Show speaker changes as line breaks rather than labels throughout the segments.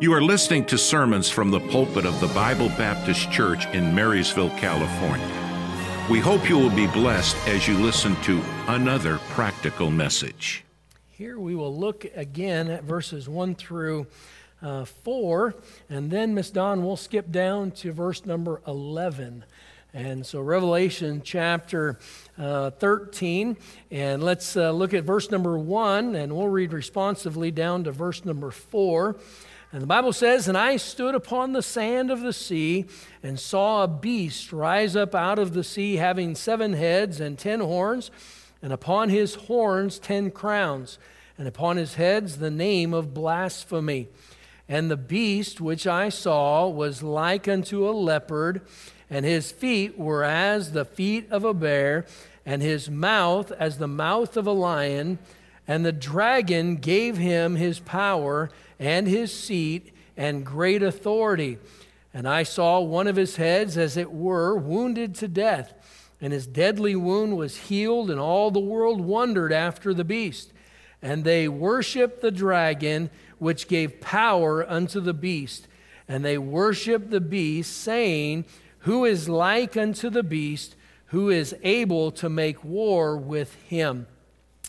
You are listening to sermons from the pulpit of the Bible Baptist Church in Marysville, California. We hope you will be blessed as you listen to another practical message.
Here we will look again at verses 1 through uh, 4, and then, Miss Dawn, we'll skip down to verse number 11. And so, Revelation chapter uh, 13, and let's uh, look at verse number 1, and we'll read responsively down to verse number 4. And the Bible says, And I stood upon the sand of the sea and saw a beast rise up out of the sea, having seven heads and ten horns, and upon his horns ten crowns, and upon his heads the name of blasphemy. And the beast which I saw was like unto a leopard, and his feet were as the feet of a bear, and his mouth as the mouth of a lion. And the dragon gave him his power and his seat and great authority. And I saw one of his heads, as it were, wounded to death, and his deadly wound was healed, and all the world wondered after the beast. And they worshiped the dragon, which gave power unto the beast. And they worshiped the beast, saying, Who is like unto the beast, who is able to make war with him?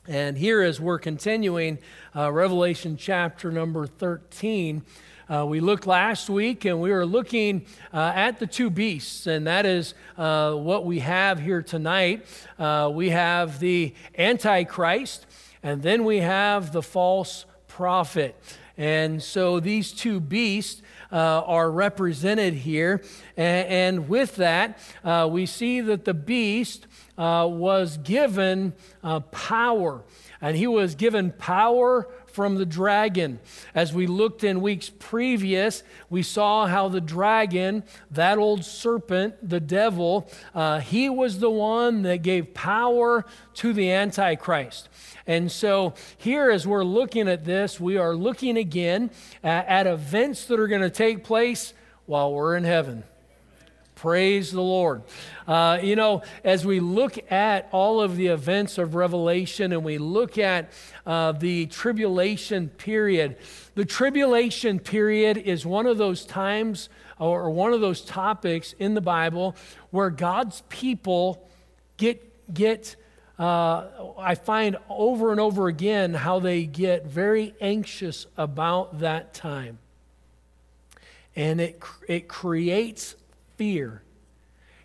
And here, as we're continuing uh, Revelation chapter number 13, uh, we looked last week and we were looking uh, at the two beasts, and that is uh, what we have here tonight. Uh, we have the Antichrist, and then we have the false prophet. And so these two beasts are represented here. And, and with that, uh, we see that the beast uh, was given uh, power, and he was given power from the dragon. As we looked in weeks previous, we saw how the dragon, that old serpent, the devil, uh, he was the one that gave power to the Antichrist. And so, here, as we're looking at this, we are looking again at, at events that are going to take place while we're in heaven. Praise the Lord. Uh, you know, as we look at all of the events of Revelation and we look at uh, the tribulation period, the tribulation period is one of those times or one of those topics in the Bible where God's people get, get uh, I find over and over again how they get very anxious about that time. And it, it creates fear.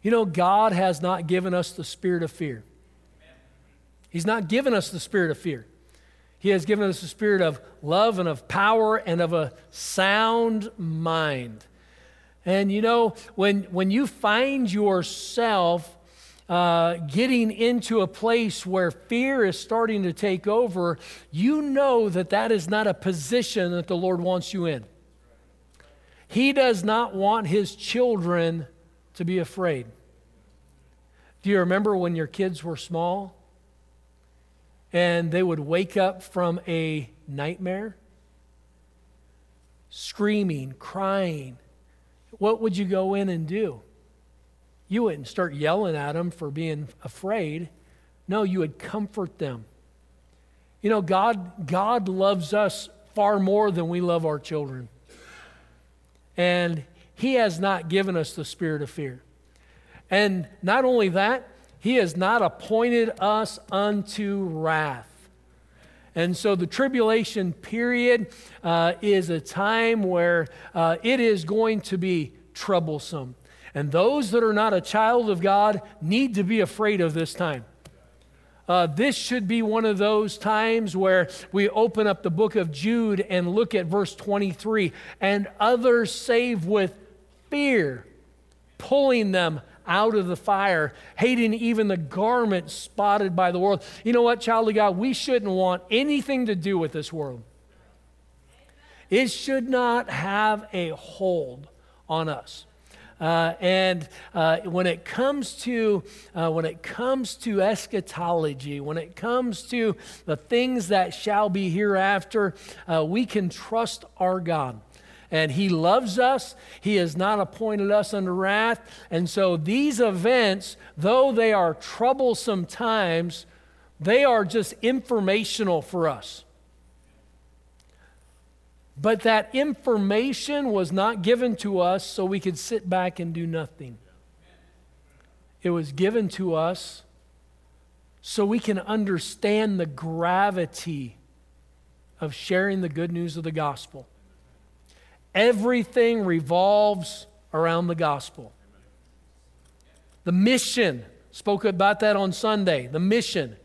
You know, God has not given us the spirit of fear. He's not given us the spirit of fear. He has given us the spirit of love and of power and of a sound mind. And you know, when, when you find yourself uh, getting into a place where fear is starting to take over, you know that that is not a position that the Lord wants you in. He does not want his children to be afraid. Do you remember when your kids were small and they would wake up from a nightmare? Screaming, crying. What would you go in and do? You wouldn't start yelling at them for being afraid. No, you would comfort them. You know, God, God loves us far more than we love our children. And He has not given us the spirit of fear. And not only that, He has not appointed us unto wrath. And so the tribulation period uh, is a time where uh, it is going to be troublesome. And those that are not a child of God need to be afraid of this time. Uh, this should be one of those times where we open up the book of Jude and look at verse 23 and others save with fear, pulling them out of the fire, hating even the garment spotted by the world. You know what, child of God? We shouldn't want anything to do with this world. It should not have a hold on us. Uh, and uh, when it comes to uh, when it comes to eschatology, when it comes to the things that shall be hereafter, uh, we can trust our God. And He loves us. He has not appointed us under wrath. And so these events, though they are troublesome times, they are just informational for us. But that information was not given to us so we could sit back and do nothing. It was given to us so we can understand the gravity of sharing the good news of the gospel. Everything revolves around the gospel. The mission, spoke about that on Sunday. The mission.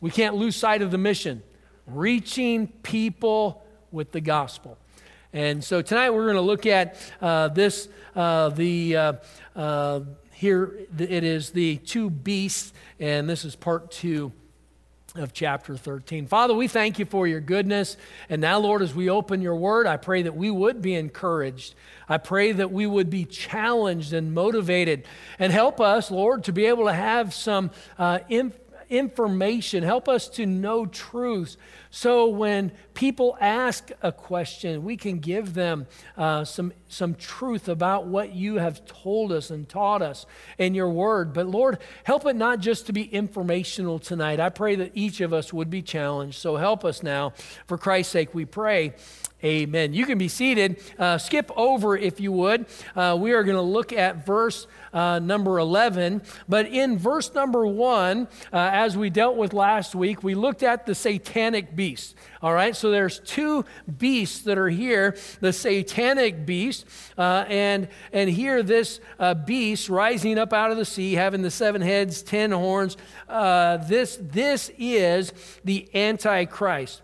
We can't lose sight of the mission reaching people with the gospel. And so tonight we're going to look at uh, this, uh, the, uh, uh here it is the two beasts, and this is part two of chapter 13. Father, we thank you for your goodness. And now, Lord, as we open your word, I pray that we would be encouraged. I pray that we would be challenged and motivated. And help us, Lord, to be able to have some uh, information. Help us to know truths so when people ask a question, we can give them uh, some, some truth about what you have told us and taught us in your word. But Lord, help it not just to be informational tonight. I pray that each of us would be challenged. So help us now. For Christ's sake, we pray. Amen. You can be seated. Uh, skip over, if you would. Uh, we are going to look at verse uh, number 11. But in verse number 1, uh, as we dealt with last week, we looked at the satanic beast. All right, so there's two beasts that are here the satanic beast, uh, and, and here this uh, beast rising up out of the sea, having the seven heads, ten horns. this, this is the Antichrist.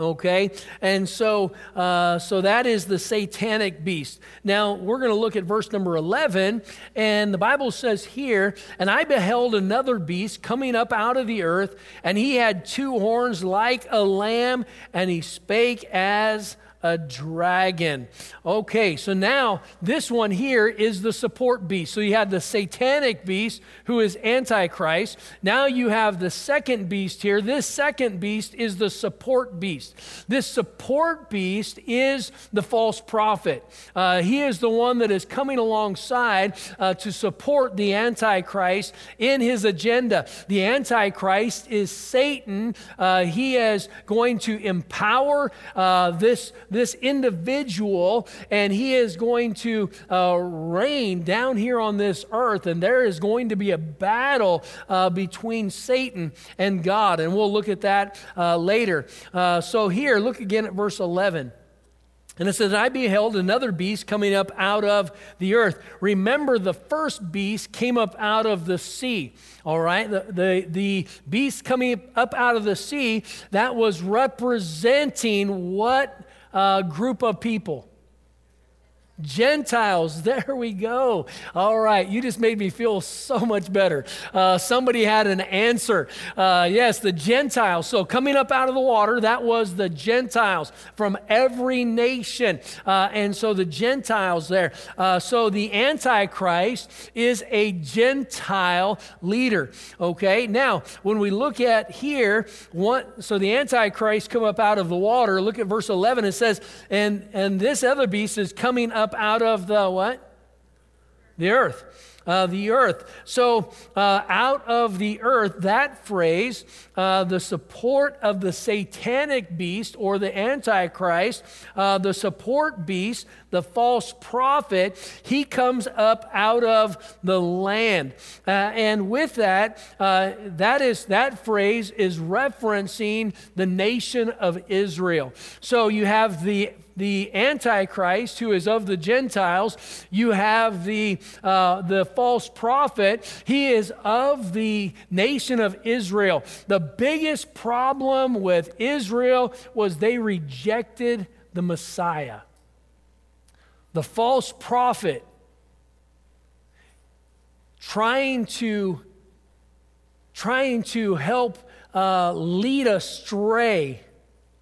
Okay, and so uh, so that is the satanic beast. Now we're going to look at verse number eleven, and the Bible says here, "And I beheld another beast coming up out of the earth, and he had two horns like a lamb, and he spake as a dragon. Okay, so now this one here is the support beast. So you had the satanic beast who is Antichrist. Now you have the second beast here. This second beast is the support beast. This support beast is the false prophet. Uh, he is the one that is coming alongside uh, to support the Antichrist in his agenda. The Antichrist is Satan. Uh, he is going to empower uh, this this individual, and he is going to uh, reign down here on this earth, and there is going to be a battle uh, between Satan and God, and we'll look at that uh, later. Uh, so, here, look again at verse 11. And it says, I beheld another beast coming up out of the earth. Remember, the first beast came up out of the sea. All right? The, the, the beast coming up out of the sea, that was representing what uh, group of people. Gentiles, there we go. All right, you just made me feel so much better. Uh, somebody had an answer. Uh, yes, the Gentiles. So, coming up out of the water, that was the Gentiles from every nation. Uh, and so, the Gentiles there. Uh, so, the Antichrist is a Gentile leader. Okay, now, when we look at here, what, so the Antichrist come up out of the water. Look at verse 11. It says, and, and this other beast is coming up up out of the what? The earth. Uh, the earth. So, uh, out of the earth, that phrase, uh, the support of the satanic beast or the Antichrist, uh, the support beast, the false prophet, he comes up out of the land. Uh, and with that, uh, that is that phrase is referencing the nation of Israel. So you have the the Antichrist, who is of the Gentiles. You have the, uh, the false prophet. He is of the nation of Israel. The biggest problem with Israel was they rejected the Messiah the false prophet trying to trying to help uh, lead astray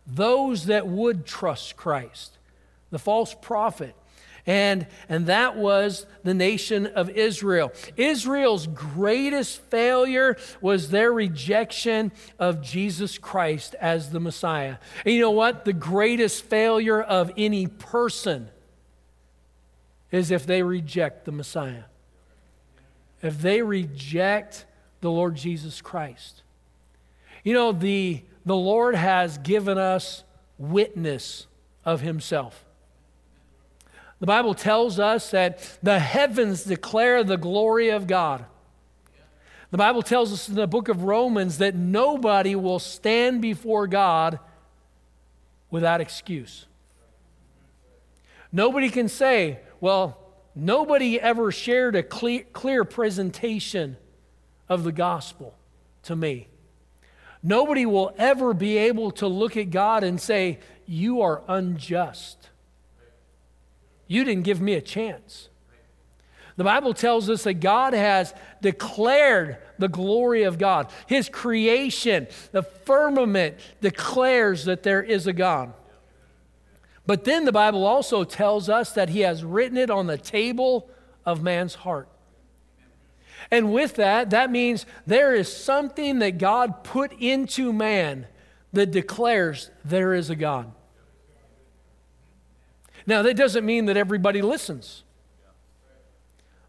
those that would trust christ the false prophet and, and that was the nation of Israel. Israel's greatest failure was their rejection of Jesus Christ as the Messiah. And you know what? The greatest failure of any person is if they reject the Messiah. If they reject the Lord Jesus Christ. You know, the, the Lord has given us witness of himself. The Bible tells us that the heavens declare the glory of God. The Bible tells us in the book of Romans that nobody will stand before God without excuse. Nobody can say, well, nobody ever shared a clear, clear presentation of the gospel to me. Nobody will ever be able to look at God and say, You are unjust. You didn't give me a chance. The Bible tells us that God has declared the glory of God. His creation, the firmament, declares that there is a God. But then the Bible also tells us that He has written it on the table of man's heart. And with that, that means there is something that God put into man that declares there is a God. Now, that doesn't mean that everybody listens,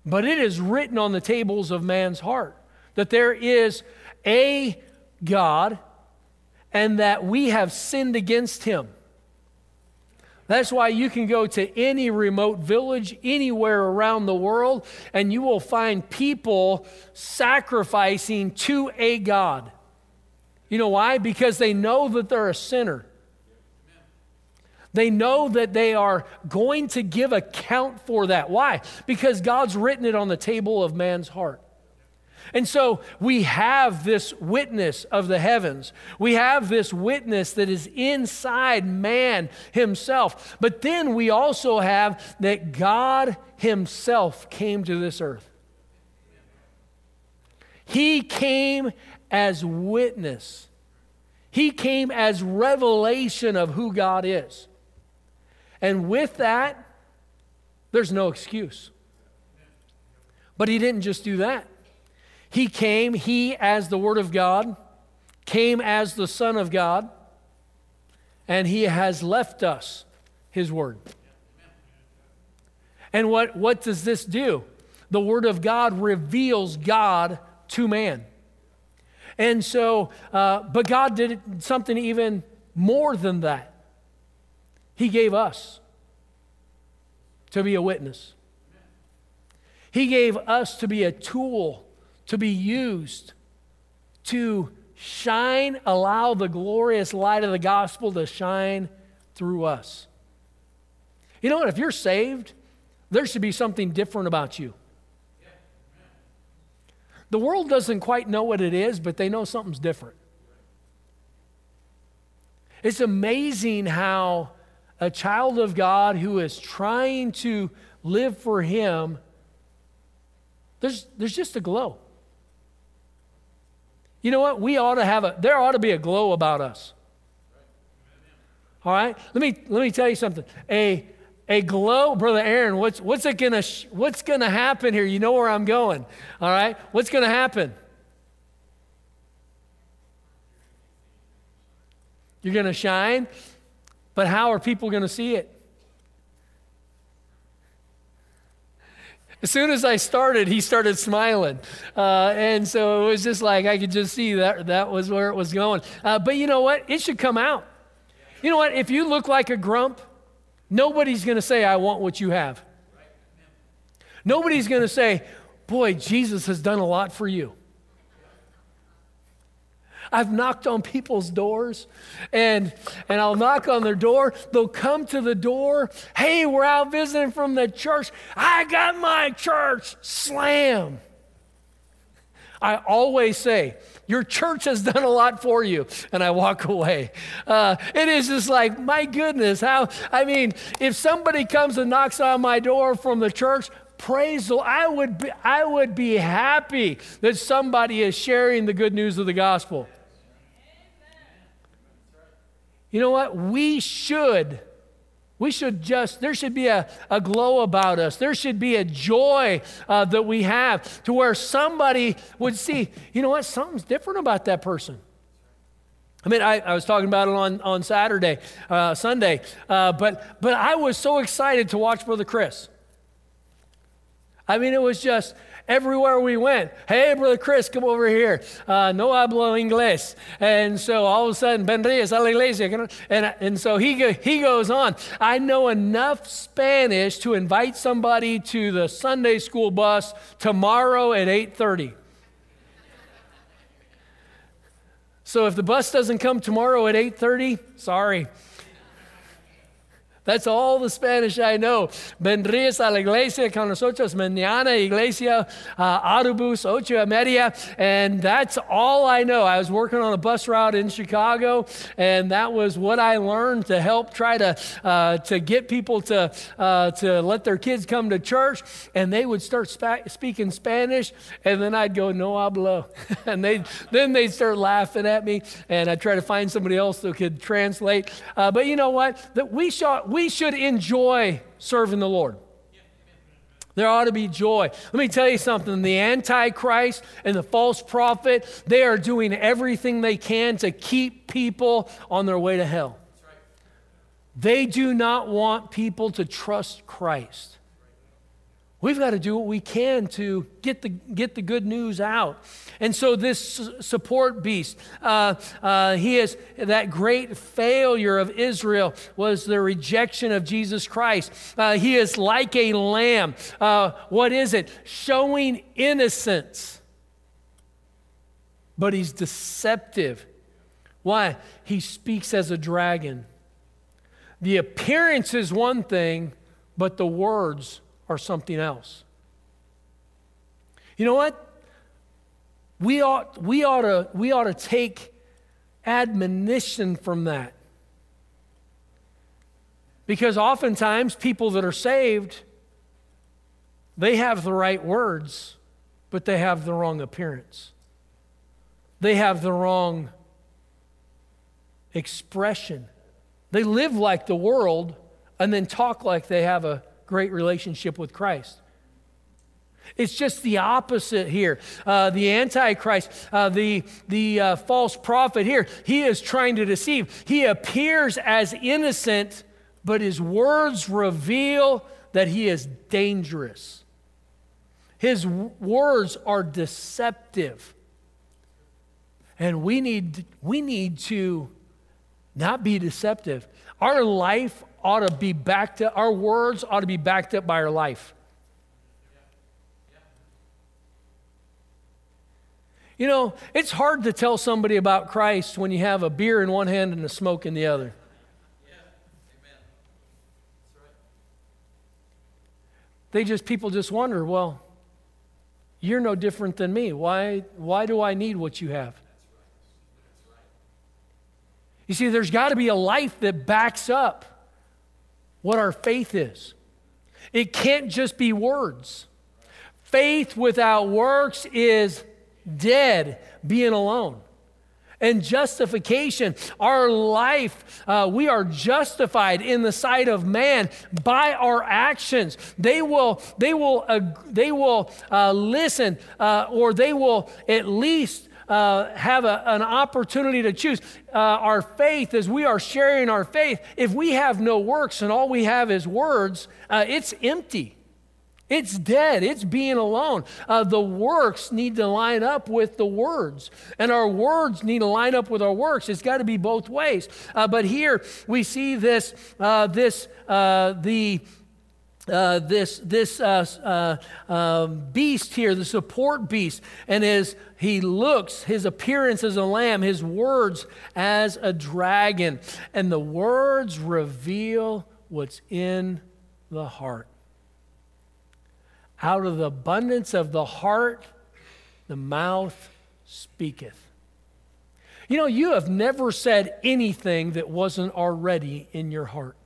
but it is written on the tables of man's heart that there is a God and that we have sinned against him. That's why you can go to any remote village anywhere around the world and you will find people sacrificing to a God. You know why? Because they know that they're a sinner. They know that they are going to give account for that. Why? Because God's written it on the table of man's heart. And so we have this witness of the heavens. We have this witness that is inside man himself. But then we also have that God himself came to this earth. He came as witness. He came as revelation of who God is. And with that, there's no excuse. But he didn't just do that. He came, he as the Word of God, came as the Son of God, and he has left us his Word. And what, what does this do? The Word of God reveals God to man. And so, uh, but God did something even more than that. He gave us to be a witness. He gave us to be a tool to be used to shine, allow the glorious light of the gospel to shine through us. You know what? If you're saved, there should be something different about you. The world doesn't quite know what it is, but they know something's different. It's amazing how a child of God who is trying to live for Him, there's, there's just a glow. You know what? We ought to have a, there ought to be a glow about us. All right? Let me, let me tell you something. A, a glow, Brother Aaron, what's, what's, it gonna, what's gonna happen here? You know where I'm going. All right? What's gonna happen? You're gonna shine, but how are people gonna see it? As soon as I started, he started smiling. Uh, and so it was just like I could just see that that was where it was going. Uh, but you know what? It should come out. You know what? If you look like a grump, nobody's going to say, I want what you have. Nobody's going to say, Boy, Jesus has done a lot for you. I've knocked on people's doors and, and I'll knock on their door. They'll come to the door. Hey, we're out visiting from the church. I got my church. Slam. I always say, Your church has done a lot for you. And I walk away. Uh, it is just like, my goodness, how, I mean, if somebody comes and knocks on my door from the church, praise the I would be, I would be happy that somebody is sharing the good news of the gospel. You know what? We should. We should just, there should be a, a glow about us. There should be a joy uh, that we have to where somebody would see, you know what? Something's different about that person. I mean, I, I was talking about it on, on Saturday, uh, Sunday, uh, but, but I was so excited to watch Brother Chris. I mean, it was just, Everywhere we went, hey, Brother Chris, come over here. Uh, no hablo inglés. And so all of a sudden, vendrías a la iglesia. And, and so he, he goes on. I know enough Spanish to invite somebody to the Sunday school bus tomorrow at 8.30. So if the bus doesn't come tomorrow at 8.30, sorry. That's all the Spanish I know. Vendrías a la iglesia con nosotros mañana, iglesia, uh, autobus, ocho y media. And that's all I know. I was working on a bus route in Chicago, and that was what I learned to help try to, uh, to get people to, uh, to let their kids come to church. And they would start spa- speaking Spanish, and then I'd go, no hablo. and they then they'd start laughing at me, and I'd try to find somebody else that could translate. Uh, but you know what? That we, saw, we should enjoy serving the Lord. There ought to be joy. Let me tell you something the Antichrist and the false prophet, they are doing everything they can to keep people on their way to hell. They do not want people to trust Christ. We've got to do what we can to get the, get the good news out. And so, this support beast, uh, uh, he is that great failure of Israel was the rejection of Jesus Christ. Uh, he is like a lamb. Uh, what is it? Showing innocence. But he's deceptive. Why? He speaks as a dragon. The appearance is one thing, but the words are something else. You know what? We ought, we ought, to, we ought to take admonition from that. Because oftentimes, people that are saved, they have the right words, but they have the wrong appearance. They have the wrong expression. They live like the world and then talk like they have a great relationship with Christ. It's just the opposite here. Uh, the Antichrist, uh, the, the uh, false prophet here, he is trying to deceive. He appears as innocent, but his words reveal that he is dangerous. His w- words are deceptive. And we need, we need to not be deceptive. Our life ought to be backed up, our words ought to be backed up by our life. You know, it's hard to tell somebody about Christ when you have a beer in one hand and a smoke in the other. They just, people just wonder, well, you're no different than me. Why, why do I need what you have? You see, there's got to be a life that backs up what our faith is. It can't just be words. Faith without works is dead, being alone. And justification, our life, uh, we are justified in the sight of man by our actions. They will, they will, uh, they will uh, listen, uh, or they will at least uh, have a, an opportunity to choose. Uh, our faith, as we are sharing our faith, if we have no works and all we have is words, uh, it's empty. It's dead. It's being alone. Uh, the works need to line up with the words, and our words need to line up with our works. It's got to be both ways. Uh, but here we see this, uh, this uh, the uh, this, this uh, uh, um, beast here, the support beast, and as he looks, his appearance as a lamb, his words as a dragon. And the words reveal what's in the heart. Out of the abundance of the heart, the mouth speaketh. You know, you have never said anything that wasn't already in your heart.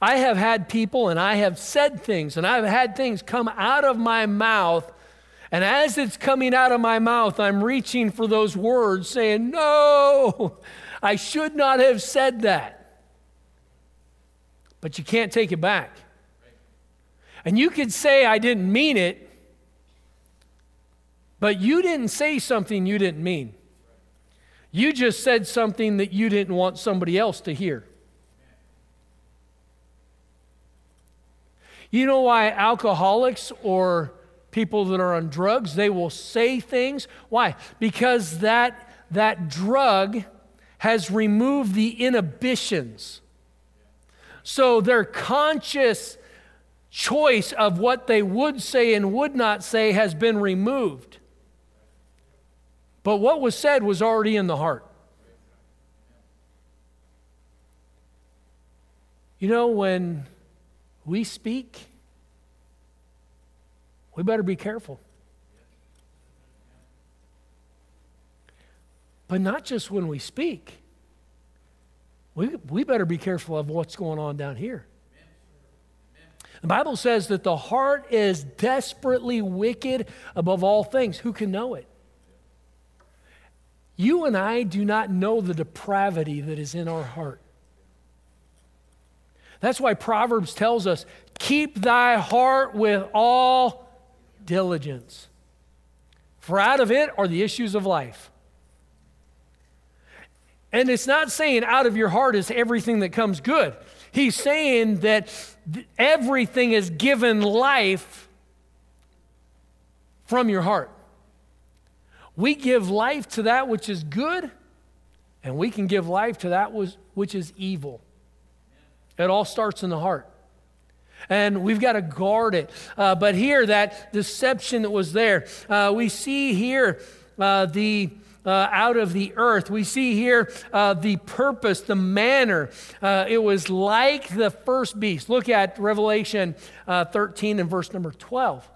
I have had people and I have said things and I've had things come out of my mouth. And as it's coming out of my mouth, I'm reaching for those words saying, No, I should not have said that. But you can't take it back. And you could say, I didn't mean it, but you didn't say something you didn't mean. You just said something that you didn't want somebody else to hear. You know why alcoholics or people that are on drugs, they will say things? Why? Because that, that drug has removed the inhibitions. So their conscious choice of what they would say and would not say has been removed. But what was said was already in the heart. You know, when we speak, we better be careful. But not just when we speak. We, we better be careful of what's going on down here. The Bible says that the heart is desperately wicked above all things. Who can know it? You and I do not know the depravity that is in our heart. That's why Proverbs tells us keep thy heart with all diligence, for out of it are the issues of life. And it's not saying out of your heart is everything that comes good. He's saying that everything is given life from your heart. We give life to that which is good, and we can give life to that which is evil. It all starts in the heart. And we've got to guard it. Uh, but here, that deception that was there, uh, we see here uh, the uh, out of the earth. We see here uh, the purpose, the manner. Uh, it was like the first beast. Look at Revelation uh, 13 and verse number 12.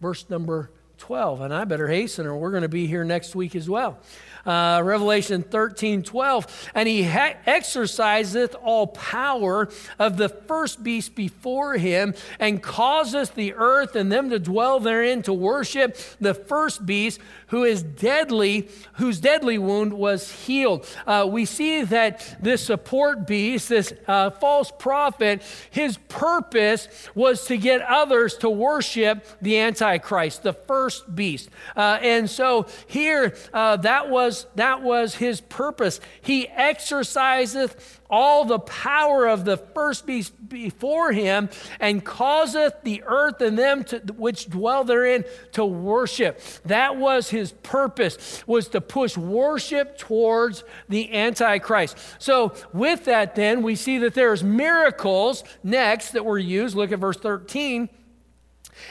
Verse number 12. And I better hasten, or we're going to be here next week as well uh, Revelation 13 12. And he ha- exerciseth all power of the first beast before him, and causeth the earth and them to dwell therein to worship the first beast, who is deadly, whose deadly wound was healed. Uh, we see that this support beast, this uh, false prophet, his purpose was to get others to worship the Antichrist, the first beast. Uh, and so here, uh, that was was, that was his purpose. He exerciseth all the power of the first beast before him and causeth the earth and them to, which dwell therein to worship. That was his purpose, was to push worship towards the Antichrist. So with that then, we see that there's miracles next that were used. Look at verse 13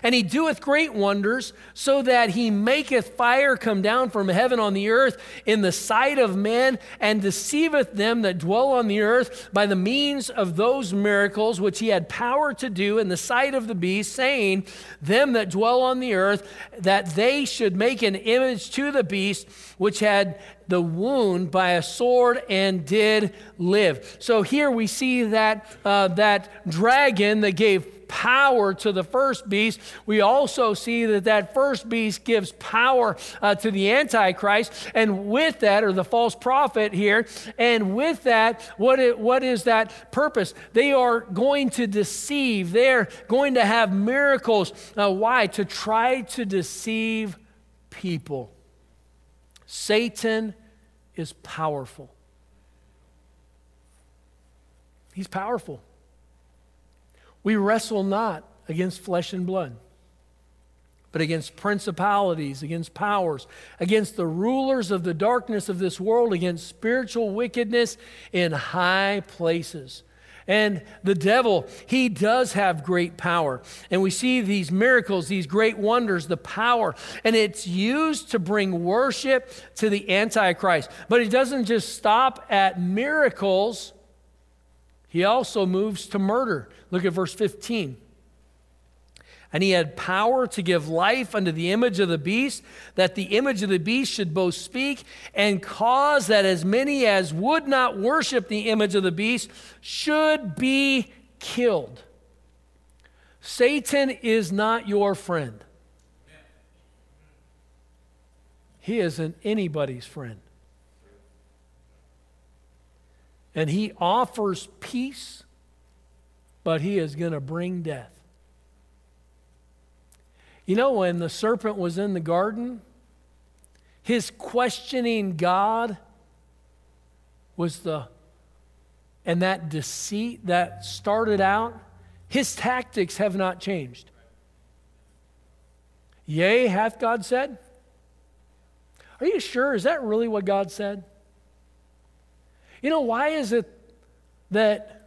and he doeth great wonders, so that he maketh fire come down from heaven on the earth in the sight of men, and deceiveth them that dwell on the earth by the means of those miracles which he had power to do in the sight of the beast, saying, Them that dwell on the earth, that they should make an image to the beast which had the wound by a sword and did live. So here we see that, uh, that dragon that gave power to the first beast. We also see that that first beast gives power uh, to the Antichrist. And with that, or the false prophet here, and with that, what is, what is that purpose? They are going to deceive, they're going to have miracles. Uh, why? To try to deceive people. Satan is powerful. He's powerful. We wrestle not against flesh and blood, but against principalities, against powers, against the rulers of the darkness of this world, against spiritual wickedness in high places. And the devil, he does have great power. And we see these miracles, these great wonders, the power. And it's used to bring worship to the Antichrist. But it doesn't just stop at miracles, he also moves to murder. Look at verse 15. And he had power to give life unto the image of the beast, that the image of the beast should both speak and cause that as many as would not worship the image of the beast should be killed. Satan is not your friend, he isn't anybody's friend. And he offers peace, but he is going to bring death. You know, when the serpent was in the garden, his questioning God was the, and that deceit that started out, His tactics have not changed. Yea, hath God said? Are you sure? Is that really what God said? You know, why is it that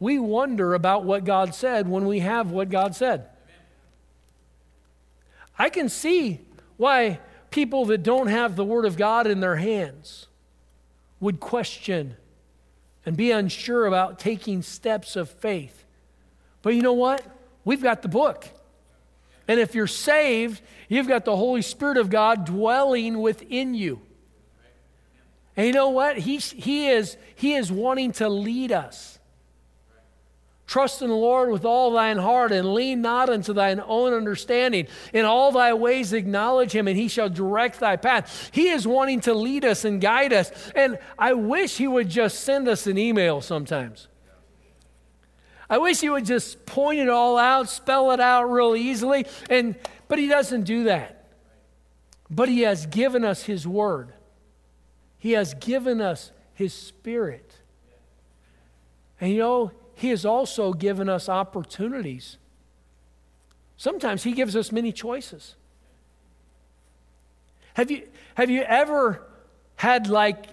we wonder about what God said when we have what God said? I can see why people that don't have the Word of God in their hands would question and be unsure about taking steps of faith. But you know what? We've got the book. And if you're saved, you've got the Holy Spirit of God dwelling within you. And you know what? He's, he, is, he is wanting to lead us. Trust in the Lord with all thine heart and lean not unto thine own understanding. In all thy ways acknowledge him, and he shall direct thy path. He is wanting to lead us and guide us. And I wish he would just send us an email sometimes. I wish he would just point it all out, spell it out real easily. And but he doesn't do that. But he has given us his word. He has given us his spirit. And you know, he has also given us opportunities. Sometimes He gives us many choices. Have you, have you ever had like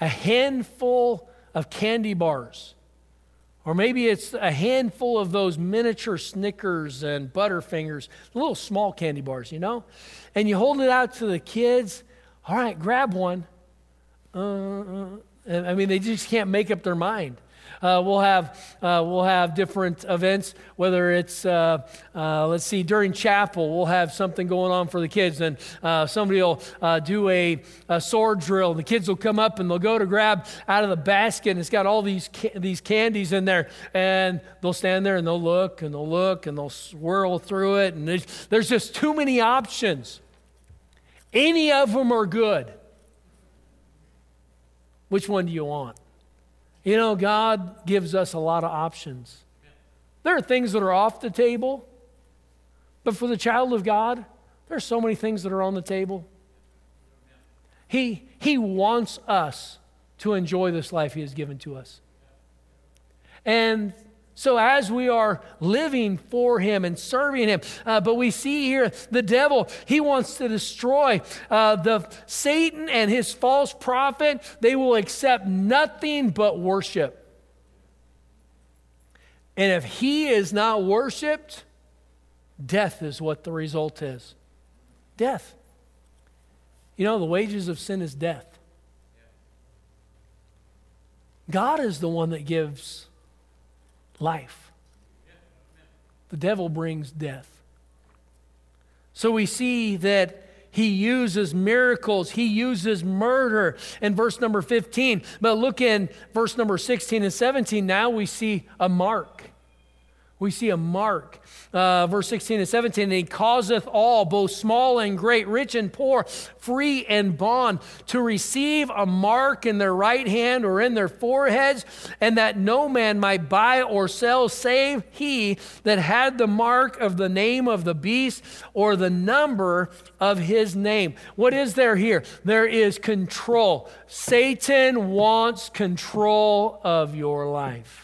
a handful of candy bars? Or maybe it's a handful of those miniature Snickers and Butterfingers, little small candy bars, you know? And you hold it out to the kids. All right, grab one. Uh, uh, I mean, they just can't make up their mind. Uh, we'll have uh, we'll have different events. Whether it's uh, uh, let's see during chapel, we'll have something going on for the kids, and uh, somebody will do a, a, sword drill. The kids will come up and they'll go to grab out of the basket, and it's got all these ca- these candies in there, and they'll stand there and they'll look and they'll look and they'll swirl through it, and there's, there's just too many options. Any of them are good. Which one do you want? You know, God gives us a lot of options. There are things that are off the table, but for the child of God, there's so many things that are on the table. He, he wants us to enjoy this life He has given to us. And so, as we are living for Him and serving Him, uh, but we see here the devil, he wants to destroy uh, the Satan and his false prophet. They will accept nothing but worship. And if he is not worshiped, death is what the result is. Death. You know, the wages of sin is death. God is the one that gives life. The devil brings death. So we see that he uses miracles, he uses murder in verse number 15. But look in verse number 16 and 17. Now we see a mark. We see a mark uh, verse 16 and 17, and he causeth all, both small and great, rich and poor, free and bond, to receive a mark in their right hand or in their foreheads, and that no man might buy or sell save he that had the mark of the name of the beast or the number of his name. What is there here? There is control. Satan wants control of your life.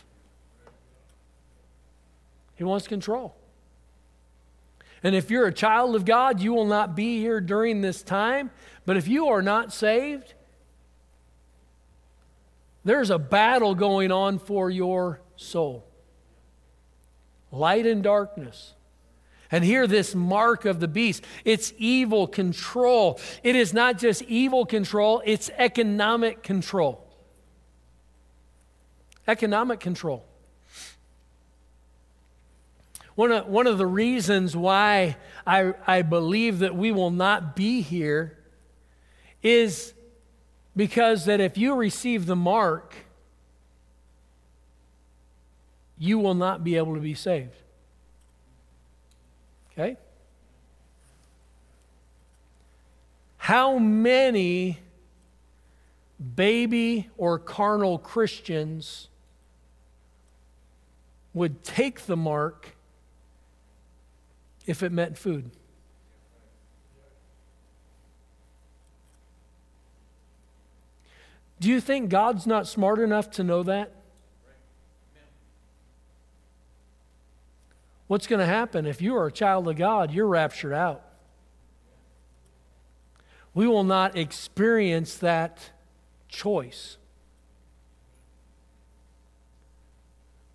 He wants control. And if you're a child of God, you will not be here during this time. But if you are not saved, there's a battle going on for your soul light and darkness. And here, this mark of the beast, it's evil control. It is not just evil control, it's economic control. Economic control. One of, one of the reasons why I, I believe that we will not be here is because that if you receive the mark, you will not be able to be saved. Okay? How many baby or carnal Christians would take the mark if it meant food. Do you think God's not smart enough to know that? what's going to happen if you are a child of God? You're raptured out. We will not experience that choice.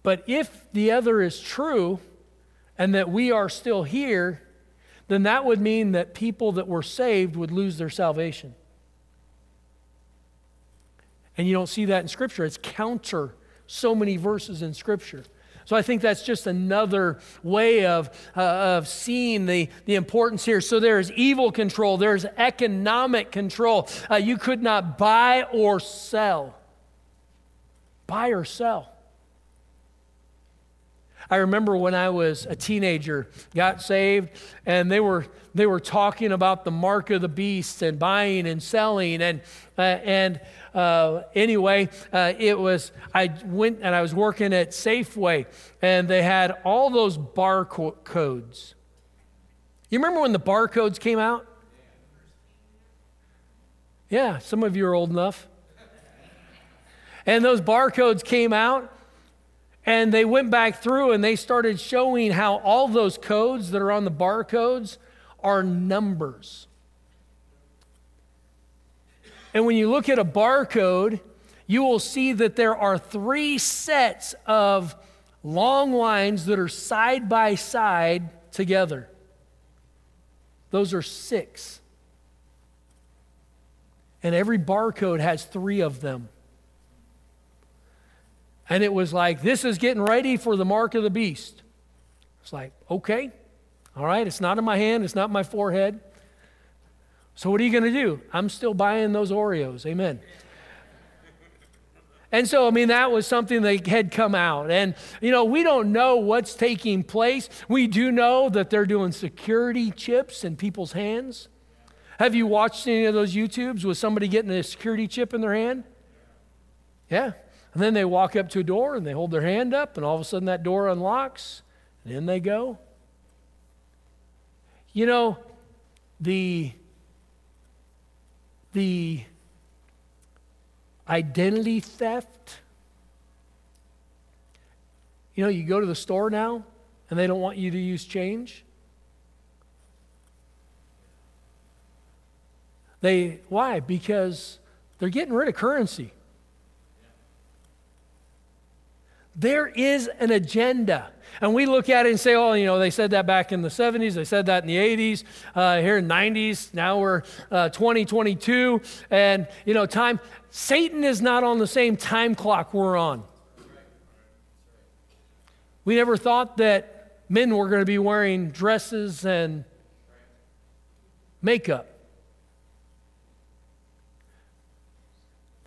But if the other is true and that we are still here, then that would mean that people that were saved would lose their salvation. And you don't see that in Scripture. It's counter so many verses in Scripture. So I think that's just another way of, uh, of seeing the, the importance here. So there's evil control, there's economic control. Uh, you could not buy or sell. Buy or sell. I remember when I was a teenager, got saved, and they were they were talking about the mark of the beast and buying and selling, and uh, and uh, anyway, uh, it was I went and I was working at Safeway, and they had all those barcodes. You remember when the barcodes came out? Yeah, some of you are old enough. And those barcodes came out, and they went back through and they started showing how all those codes that are on the barcodes are numbers. And when you look at a barcode, you will see that there are three sets of long lines that are side by side together. Those are six. And every barcode has three of them. And it was like, this is getting ready for the mark of the beast. It's like, okay, all right, it's not in my hand, it's not my forehead. So what are you going to do? I'm still buying those Oreos. Amen. And so, I mean, that was something that had come out. And, you know, we don't know what's taking place. We do know that they're doing security chips in people's hands. Have you watched any of those YouTubes with somebody getting a security chip in their hand? Yeah. And then they walk up to a door and they hold their hand up, and all of a sudden that door unlocks, and in they go. You know, the, the identity theft. You know, you go to the store now and they don't want you to use change. They why? Because they're getting rid of currency. There is an agenda. And we look at it and say, oh, you know, they said that back in the 70s, they said that in the 80s, uh, here in 90s, now we're uh, 2022. And, you know, time, Satan is not on the same time clock we're on. We never thought that men were going to be wearing dresses and makeup.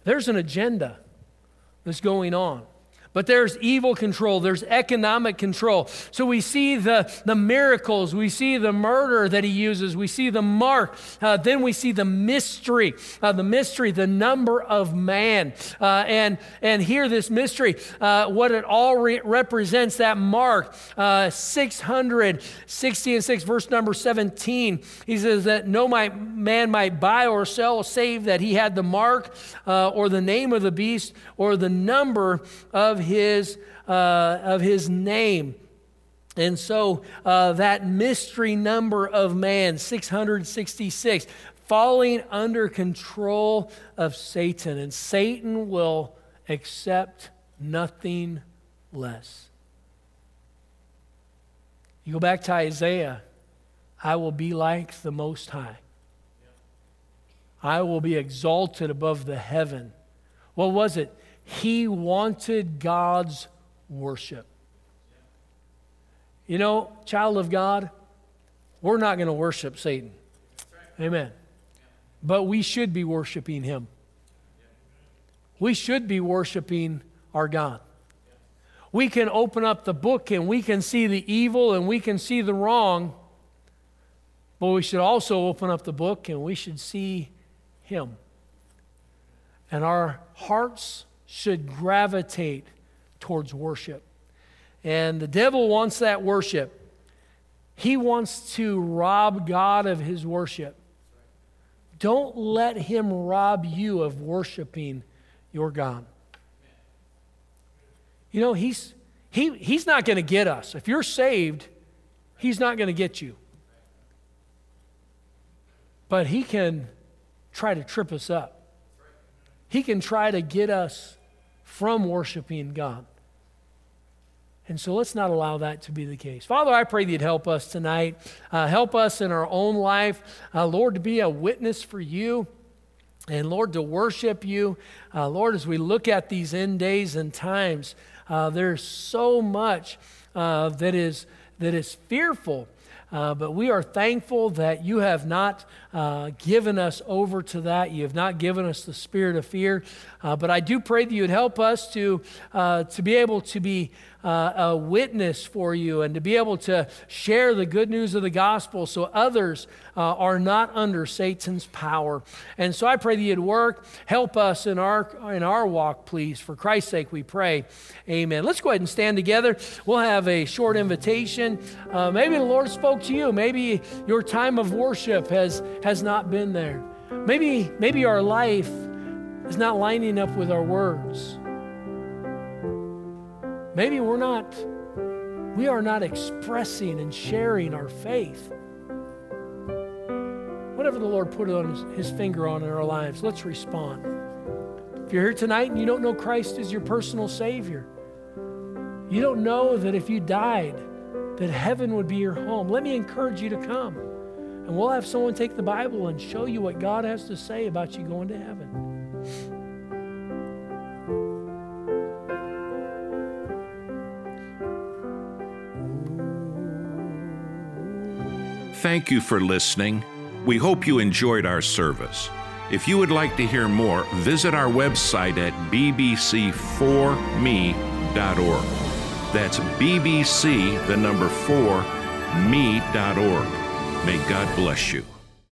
There's an agenda that's going on. But there's evil control, there's economic control. So we see the, the miracles, we see the murder that he uses, we see the mark, uh, then we see the mystery, uh, the mystery, the number of man. Uh, and, and here, this mystery, uh, what it all re- represents, that mark, uh, 660 and 6, verse number 17. He says that no might, man might buy or sell save that he had the mark uh, or the name of the beast or the number of his, uh, of his name. And so uh, that mystery number of man, 666, falling under control of Satan. And Satan will accept nothing less. You go back to Isaiah, I will be like the Most High. I will be exalted above the heaven. What was it? He wanted God's worship. You know, child of God, we're not going to worship Satan. Amen. But we should be worshiping him. We should be worshiping our God. We can open up the book and we can see the evil and we can see the wrong, but we should also open up the book and we should see him. And our hearts should gravitate towards worship. And the devil wants that worship. He wants to rob God of his worship. Don't let him rob you of worshiping your God. You know, he's, he, he's not going to get us. If you're saved, he's not going to get you. But he can try to trip us up. He can try to get us from worshiping God. And so let's not allow that to be the case. Father, I pray that you'd help us tonight. Uh, help us in our own life, uh, Lord, to be a witness for you. And Lord, to worship you. Uh, Lord, as we look at these end days and times, uh, there's so much uh, that, is, that is fearful. Uh, but we are thankful that you have not uh, given us over to that. You have not given us the spirit of fear. Uh, but I do pray that you would help us to, uh, to be able to be uh, a witness for you and to be able to share the good news of the gospel so others uh, are not under Satan's power. And so I pray that you'd work. Help us in our, in our walk, please. For Christ's sake, we pray. Amen. Let's go ahead and stand together. We'll have a short invitation. Uh, maybe the Lord spoke to you. Maybe your time of worship has, has not been there. Maybe, maybe our life is not lining up with our words. Maybe we're not, we are not expressing and sharing our faith. Whatever the Lord put on his, his finger on in our lives, let's respond. If you're here tonight and you don't know Christ as your personal Savior, you don't know that if you died, that heaven would be your home, let me encourage you to come. And we'll have someone take the Bible and show you what God has to say about you going to heaven.
Thank you for listening. We hope you enjoyed our service. If you would like to hear more, visit our website at bbc4me.org. That's bbc, the number 4, me.org. May God bless you.